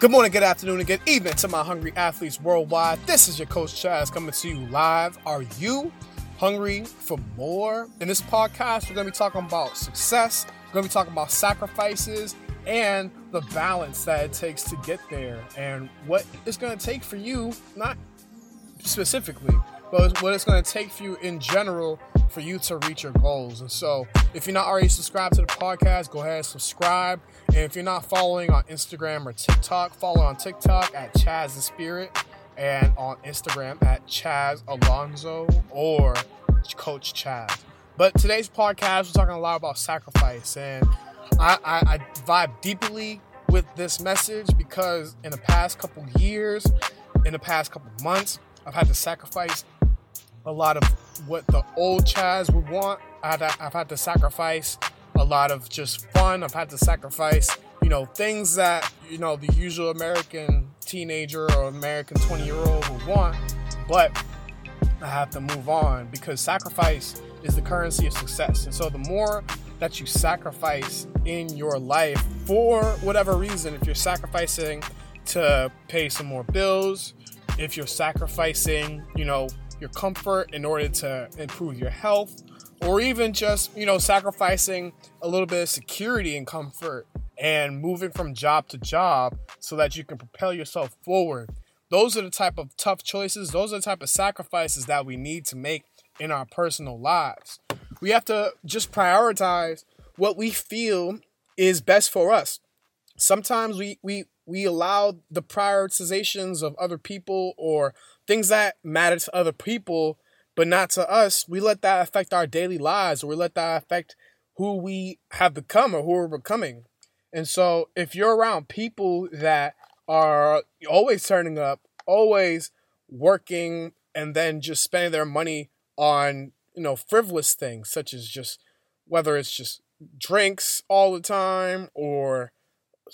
Good morning, good afternoon, and good evening to my hungry athletes worldwide. This is your coach Chaz coming to you live. Are you hungry for more? In this podcast, we're going to be talking about success, we're going to be talking about sacrifices, and the balance that it takes to get there, and what it's going to take for you, not specifically, but what it's going to take for you in general for you to reach your goals. And so, if you're not already subscribed to the podcast, go ahead and subscribe. And if you're not following on Instagram or TikTok, follow on TikTok at Chaz the Spirit and on Instagram at Chaz Alonso or Coach Chaz. But today's podcast, we're talking a lot about sacrifice, and I, I, I vibe deeply with this message because in the past couple years, in the past couple months, I've had to sacrifice a lot of what the old Chaz would want. I've I've had to sacrifice a lot of just fun. I've had to sacrifice, you know, things that, you know, the usual American teenager or American 20 year old would want. But I have to move on because sacrifice is the currency of success. And so the more that you sacrifice in your life for whatever reason, if you're sacrificing to pay some more bills, if you're sacrificing, you know, your comfort in order to improve your health, or even just, you know, sacrificing a little bit of security and comfort and moving from job to job so that you can propel yourself forward. Those are the type of tough choices, those are the type of sacrifices that we need to make in our personal lives. We have to just prioritize what we feel is best for us. Sometimes we we we allow the prioritizations of other people or things that matter to other people but not to us we let that affect our daily lives or we let that affect who we have become or who we're becoming. And so if you're around people that are always turning up always working and then just spending their money on you know frivolous things such as just whether it's just drinks all the time or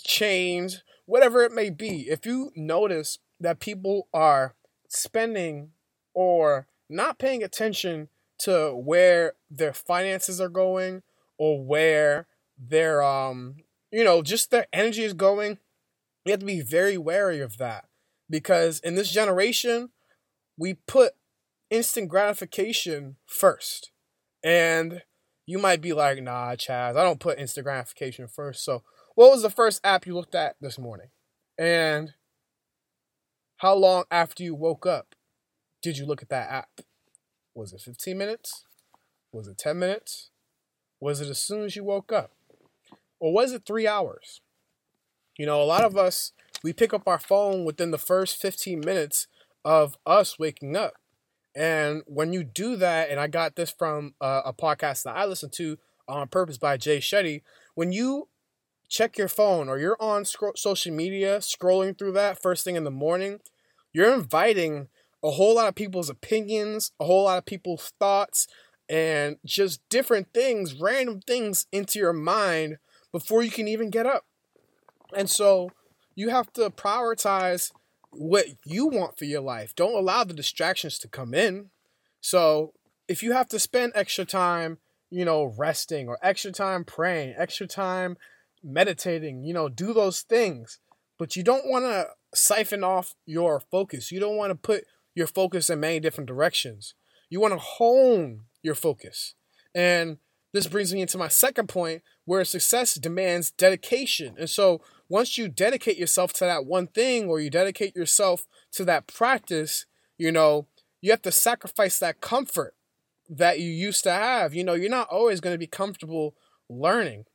chains whatever it may be, if you notice that people are spending or not paying attention to where their finances are going or where their um you know just their energy is going you have to be very wary of that. Because in this generation we put instant gratification first. And you might be like nah chaz i don't put instant gratification first. So what was the first app you looked at this morning? And how long after you woke up did you look at that app? Was it 15 minutes? Was it 10 minutes? Was it as soon as you woke up? Or was it three hours? You know, a lot of us, we pick up our phone within the first 15 minutes of us waking up. And when you do that, and I got this from a, a podcast that I listened to on purpose by Jay Shetty, when you check your phone or you're on social media scrolling through that first thing in the morning, you're inviting a whole lot of people's opinions, a whole lot of people's thoughts, and just different things, random things into your mind before you can even get up. And so you have to prioritize what you want for your life. Don't allow the distractions to come in. So if you have to spend extra time, you know, resting or extra time praying, extra time meditating, you know, do those things. But you don't want to siphon off your focus. You don't want to put your focus in many different directions. You want to hone your focus. And this brings me into my second point where success demands dedication. And so once you dedicate yourself to that one thing or you dedicate yourself to that practice, you know, you have to sacrifice that comfort that you used to have. You know, you're not always going to be comfortable learning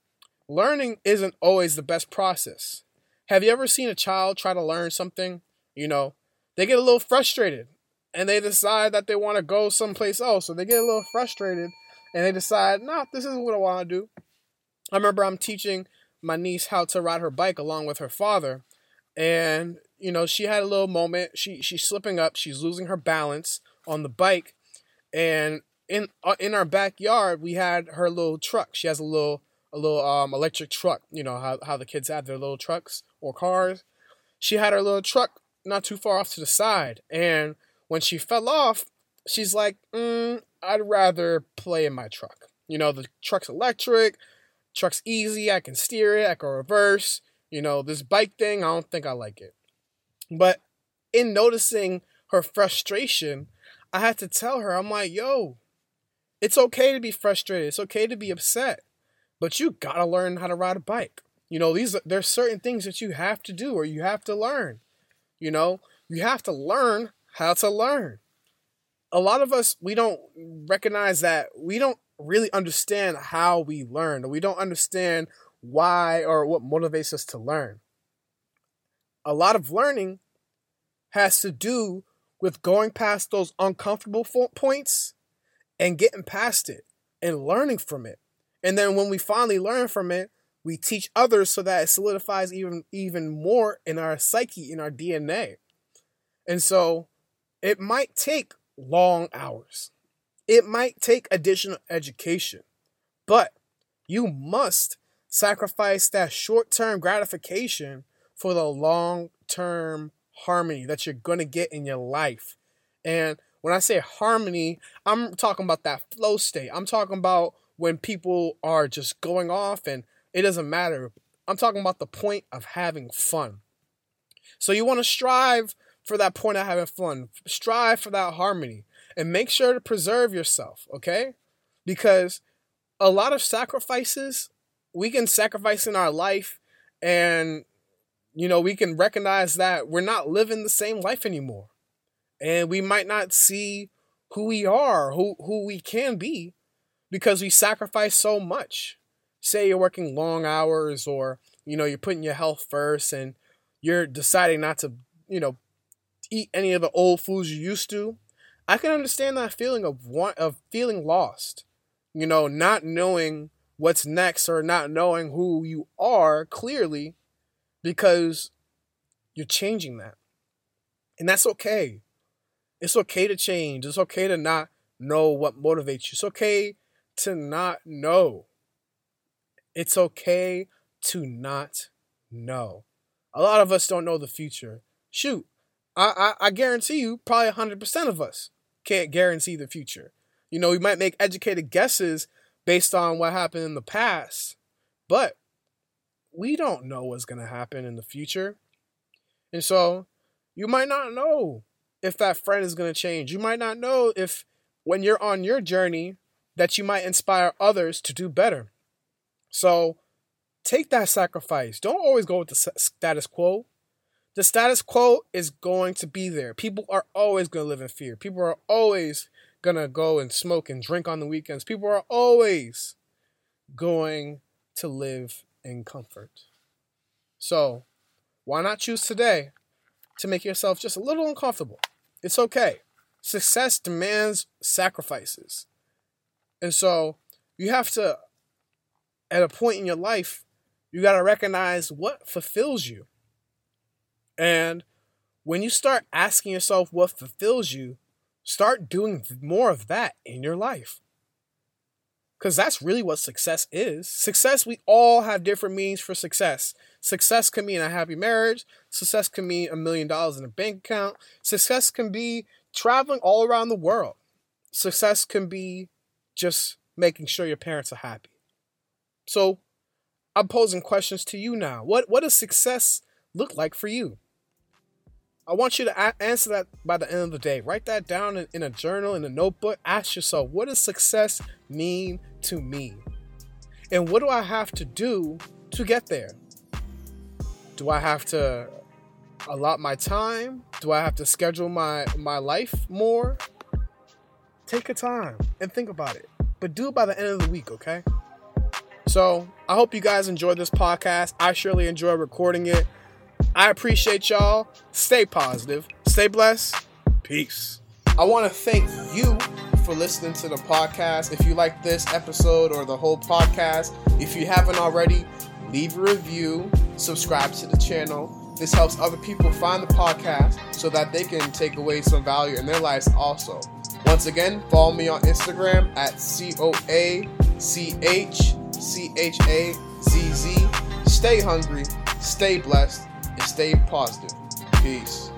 learning isn't always the best process. Have you ever seen a child try to learn something? You know, they get a little frustrated and they decide that they want to go someplace else. So they get a little frustrated and they decide, nah, this isn't what I want to do. I remember I'm teaching my niece how to ride her bike along with her father. And, you know, she had a little moment. She she's slipping up, she's losing her balance on the bike. And in uh, in our backyard, we had her little truck. She has a little a little um, electric truck. You know how how the kids have their little trucks or cars. She had her little truck not too far off to the side, and when she fell off, she's like, mm, "I'd rather play in my truck." You know, the truck's electric, truck's easy. I can steer it. I can reverse. You know, this bike thing, I don't think I like it. But in noticing her frustration, I had to tell her, I'm like, yo, it's okay to be frustrated. It's okay to be upset. But you gotta learn how to ride a bike. You know, these there's certain things that you have to do or you have to learn. You know, you have to learn how to learn. A lot of us we don't recognize that we don't really understand how we learn we don't understand why or what motivates us to learn. A lot of learning has to do with going past those uncomfortable points and getting past it and learning from it. And then when we finally learn from it, we teach others so that it solidifies even even more in our psyche, in our DNA. And so it might take long hours. It might take additional education. But you must sacrifice that short-term gratification for the long-term harmony that you're going to get in your life. And when I say harmony, I'm talking about that flow state. I'm talking about when people are just going off and it doesn't matter. I'm talking about the point of having fun. So you want to strive for that point of having fun. Strive for that harmony and make sure to preserve yourself, okay? Because a lot of sacrifices we can sacrifice in our life and you know, we can recognize that we're not living the same life anymore. And we might not see who we are, who who we can be because we sacrifice so much. Say you're working long hours or, you know, you're putting your health first and you're deciding not to, you know, eat any of the old foods you used to. I can understand that feeling of want of feeling lost. You know, not knowing what's next or not knowing who you are clearly because you're changing that. And that's okay. It's okay to change. It's okay to not know what motivates you. It's okay to not know. It's okay to not know. A lot of us don't know the future. Shoot, I, I, I guarantee you, probably 100% of us can't guarantee the future. You know, we might make educated guesses based on what happened in the past, but we don't know what's going to happen in the future. And so you might not know if that friend is going to change. You might not know if when you're on your journey that you might inspire others to do better. So take that sacrifice. Don't always go with the status quo. The status quo is going to be there. People are always going to live in fear. People are always going to go and smoke and drink on the weekends. People are always going to live in comfort. So, why not choose today to make yourself just a little uncomfortable? It's okay. Success demands sacrifices. And so, you have to, at a point in your life, you got to recognize what fulfills you. And when you start asking yourself what fulfills you, start doing more of that in your life. Because that's really what success is. Success, we all have different meanings for success. Success can mean a happy marriage. Success can mean a million dollars in a bank account. Success can be traveling all around the world. Success can be just making sure your parents are happy. So I'm posing questions to you now. What, what does success look like for you? I want you to answer that by the end of the day. Write that down in, in a journal, in a notebook. Ask yourself, what does success mean to me? And what do I have to do to get there? Do I have to allot my time? Do I have to schedule my, my life more? Take your time and think about it. But do it by the end of the week, okay? So I hope you guys enjoyed this podcast. I surely enjoy recording it. I appreciate y'all. Stay positive. Stay blessed. Peace. I want to thank you for listening to the podcast. If you like this episode or the whole podcast, if you haven't already, leave a review, subscribe to the channel. This helps other people find the podcast so that they can take away some value in their lives also. Once again, follow me on Instagram at C O A C H C H A Z Z. Stay hungry, stay blessed, and stay positive. Peace.